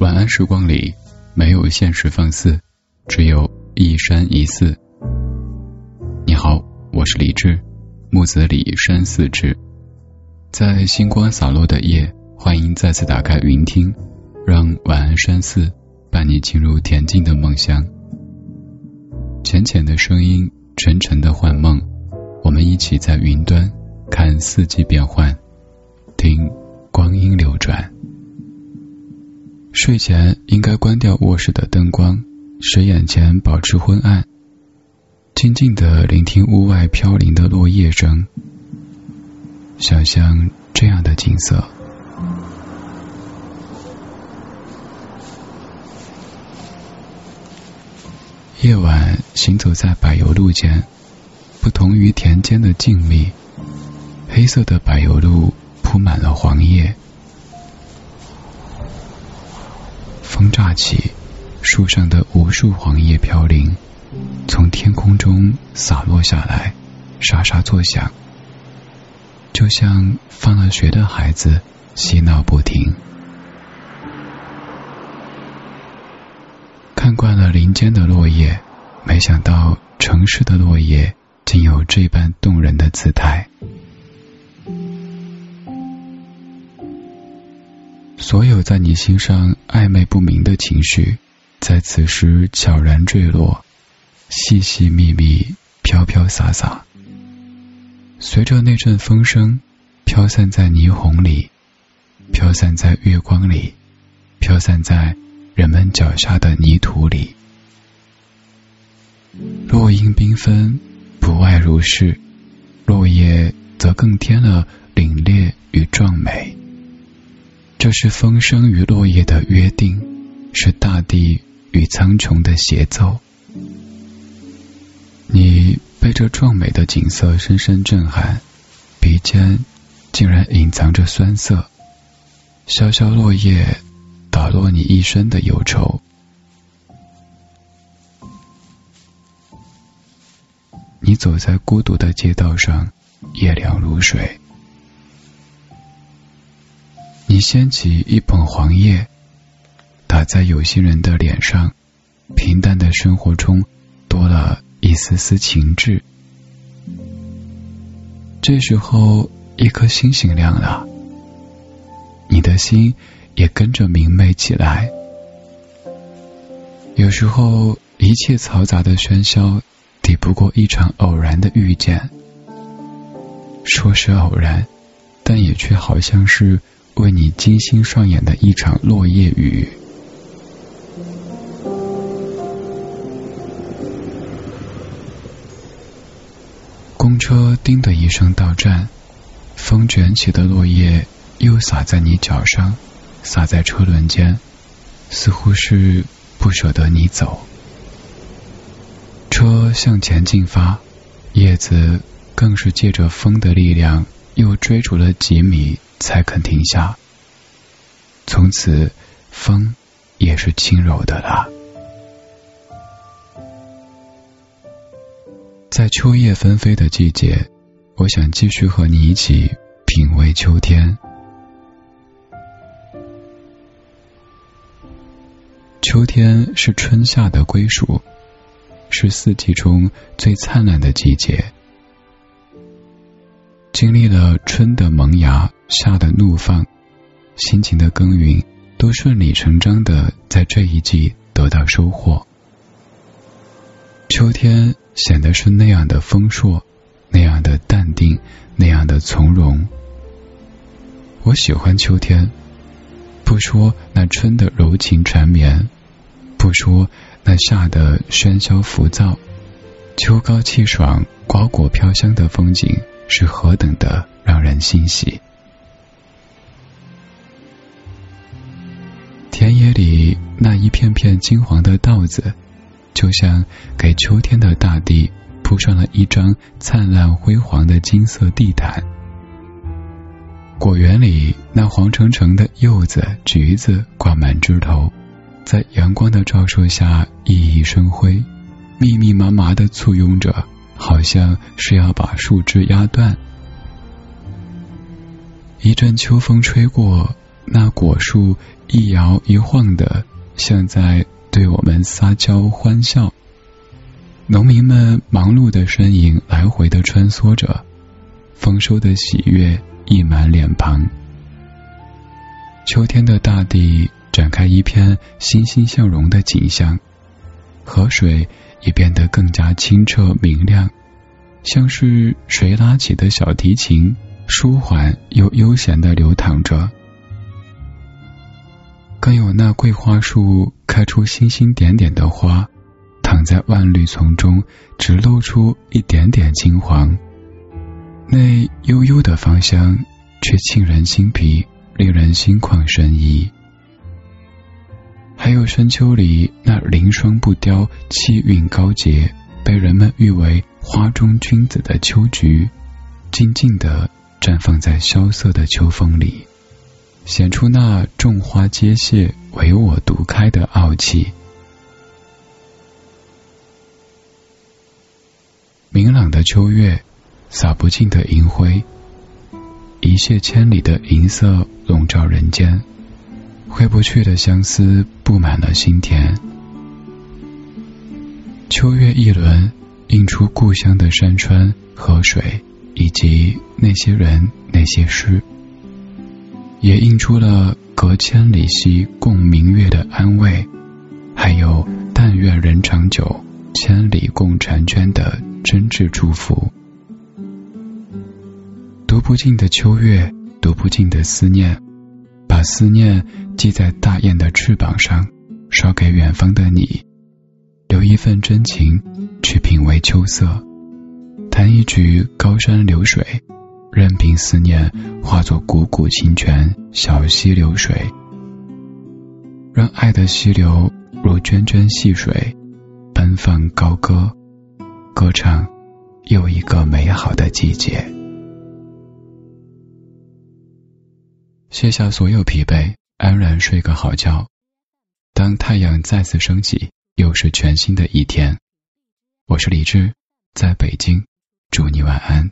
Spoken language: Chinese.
晚安时光里，没有现实放肆，只有一山一寺。你好，我是李志，木子李山寺志。在星光洒落的夜，欢迎再次打开云听，让晚安山寺伴你进入恬静的梦乡。浅浅的声音，沉沉的幻梦，我们一起在云端看四季变换，睡前应该关掉卧室的灯光，使眼前保持昏暗。静静的聆听屋外飘零的落叶声，想象这样的景色：夜晚行走在柏油路间，不同于田间的静谧，黑色的柏油路铺满了黄叶。风乍起，树上的无数黄叶飘零，从天空中洒落下来，沙沙作响，就像放了学的孩子嬉闹不停。看惯了林间的落叶，没想到城市的落叶竟有这般动人的姿态。所有在你心上暧昧不明的情绪，在此时悄然坠落，细细密密，飘飘洒洒，随着那阵风声，飘散在霓虹里，飘散在月光里，飘散在人们脚下的泥土里。落英缤纷，不外如是；落叶则更添了凛冽与壮美。这是风声与落叶的约定，是大地与苍穹的协奏。你被这壮美的景色深深震撼，鼻尖竟然隐藏着酸涩。潇潇落叶，打落你一身的忧愁。你走在孤独的街道上，夜凉如水。掀起一捧黄叶，打在有心人的脸上，平淡的生活中多了一丝丝情致。这时候，一颗星星亮了，你的心也跟着明媚起来。有时候，一切嘈杂的喧嚣，抵不过一场偶然的遇见。说是偶然，但也却好像是。为你精心上演的一场落叶雨。公车叮的一声到站，风卷起的落叶又洒在你脚上，洒在车轮间，似乎是不舍得你走。车向前进发，叶子更是借着风的力量，又追逐了几米。才肯停下。从此，风也是轻柔的啦。在秋叶纷飞的季节，我想继续和你一起品味秋天。秋天是春夏的归属，是四季中最灿烂的季节。经历了春的萌芽。夏的怒放，辛勤的耕耘，都顺理成章的在这一季得到收获。秋天显得是那样的丰硕，那样的淡定，那样的从容。我喜欢秋天，不说那春的柔情缠绵，不说那夏的喧嚣浮躁，秋高气爽、瓜果飘香的风景是何等的让人欣喜。田野里那一片片金黄的稻子，就像给秋天的大地铺上了一张灿烂辉煌的金色地毯。果园里那黄澄澄的柚子、橘子挂满枝头，在阳光的照射下熠熠生辉，密密麻麻的簇拥着，好像是要把树枝压断。一阵秋风吹过。那果树一摇一晃的，像在对我们撒娇欢笑。农民们忙碌的身影来回的穿梭着，丰收的喜悦溢满脸庞。秋天的大地展开一片欣欣向荣的景象，河水也变得更加清澈明亮，像是谁拉起的小提琴，舒缓又悠闲的流淌着。更有那桂花树开出星星点点的花。躺在万绿丛中，只露出一点点金黄。那悠悠的芳香，却沁人心脾，令人心旷神怡。还有深秋里那凌霜不凋、气韵高洁，被人们誉为花中君子的秋菊，静静的绽放在萧瑟的秋风里，显出那众花皆谢，唯我独开的傲气。明朗的秋月，洒不尽的银辉，一泻千里的银色笼罩人间，挥不去的相思布满了心田。秋月一轮，映出故乡的山川河水，以及那些人那些事，也映出了隔千里兮共明月的安慰，还有但愿人长久，千里共婵娟的。真挚祝福，读不尽的秋月，读不尽的思念，把思念系在大雁的翅膀上，捎给远方的你，留一份真情去品味秋色，弹一曲高山流水，任凭思念化作汩汩清泉，小溪流水，让爱的溪流如涓涓细水，奔放高歌。歌唱，又一个美好的季节。卸下所有疲惫，安然睡个好觉。当太阳再次升起，又是全新的一天。我是李志，在北京，祝你晚安。